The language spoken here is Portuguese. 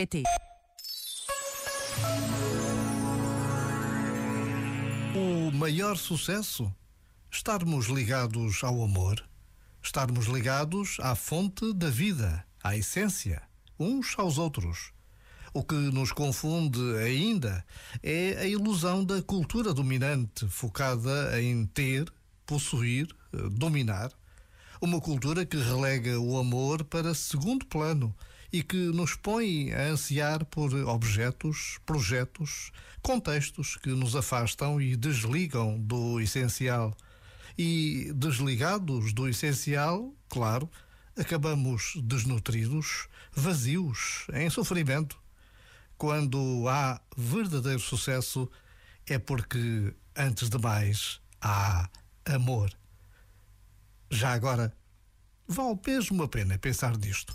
pt O maior sucesso? Estarmos ligados ao amor, estarmos ligados à fonte da vida, à essência, uns aos outros. O que nos confunde ainda é a ilusão da cultura dominante focada em ter, possuir, dominar. Uma cultura que relega o amor para segundo plano e que nos põe a ansiar por objetos, projetos, contextos que nos afastam e desligam do essencial. E desligados do essencial, claro, acabamos desnutridos, vazios, em sofrimento. Quando há verdadeiro sucesso, é porque, antes de mais, há amor. Já agora, vale mesmo a pena pensar nisto.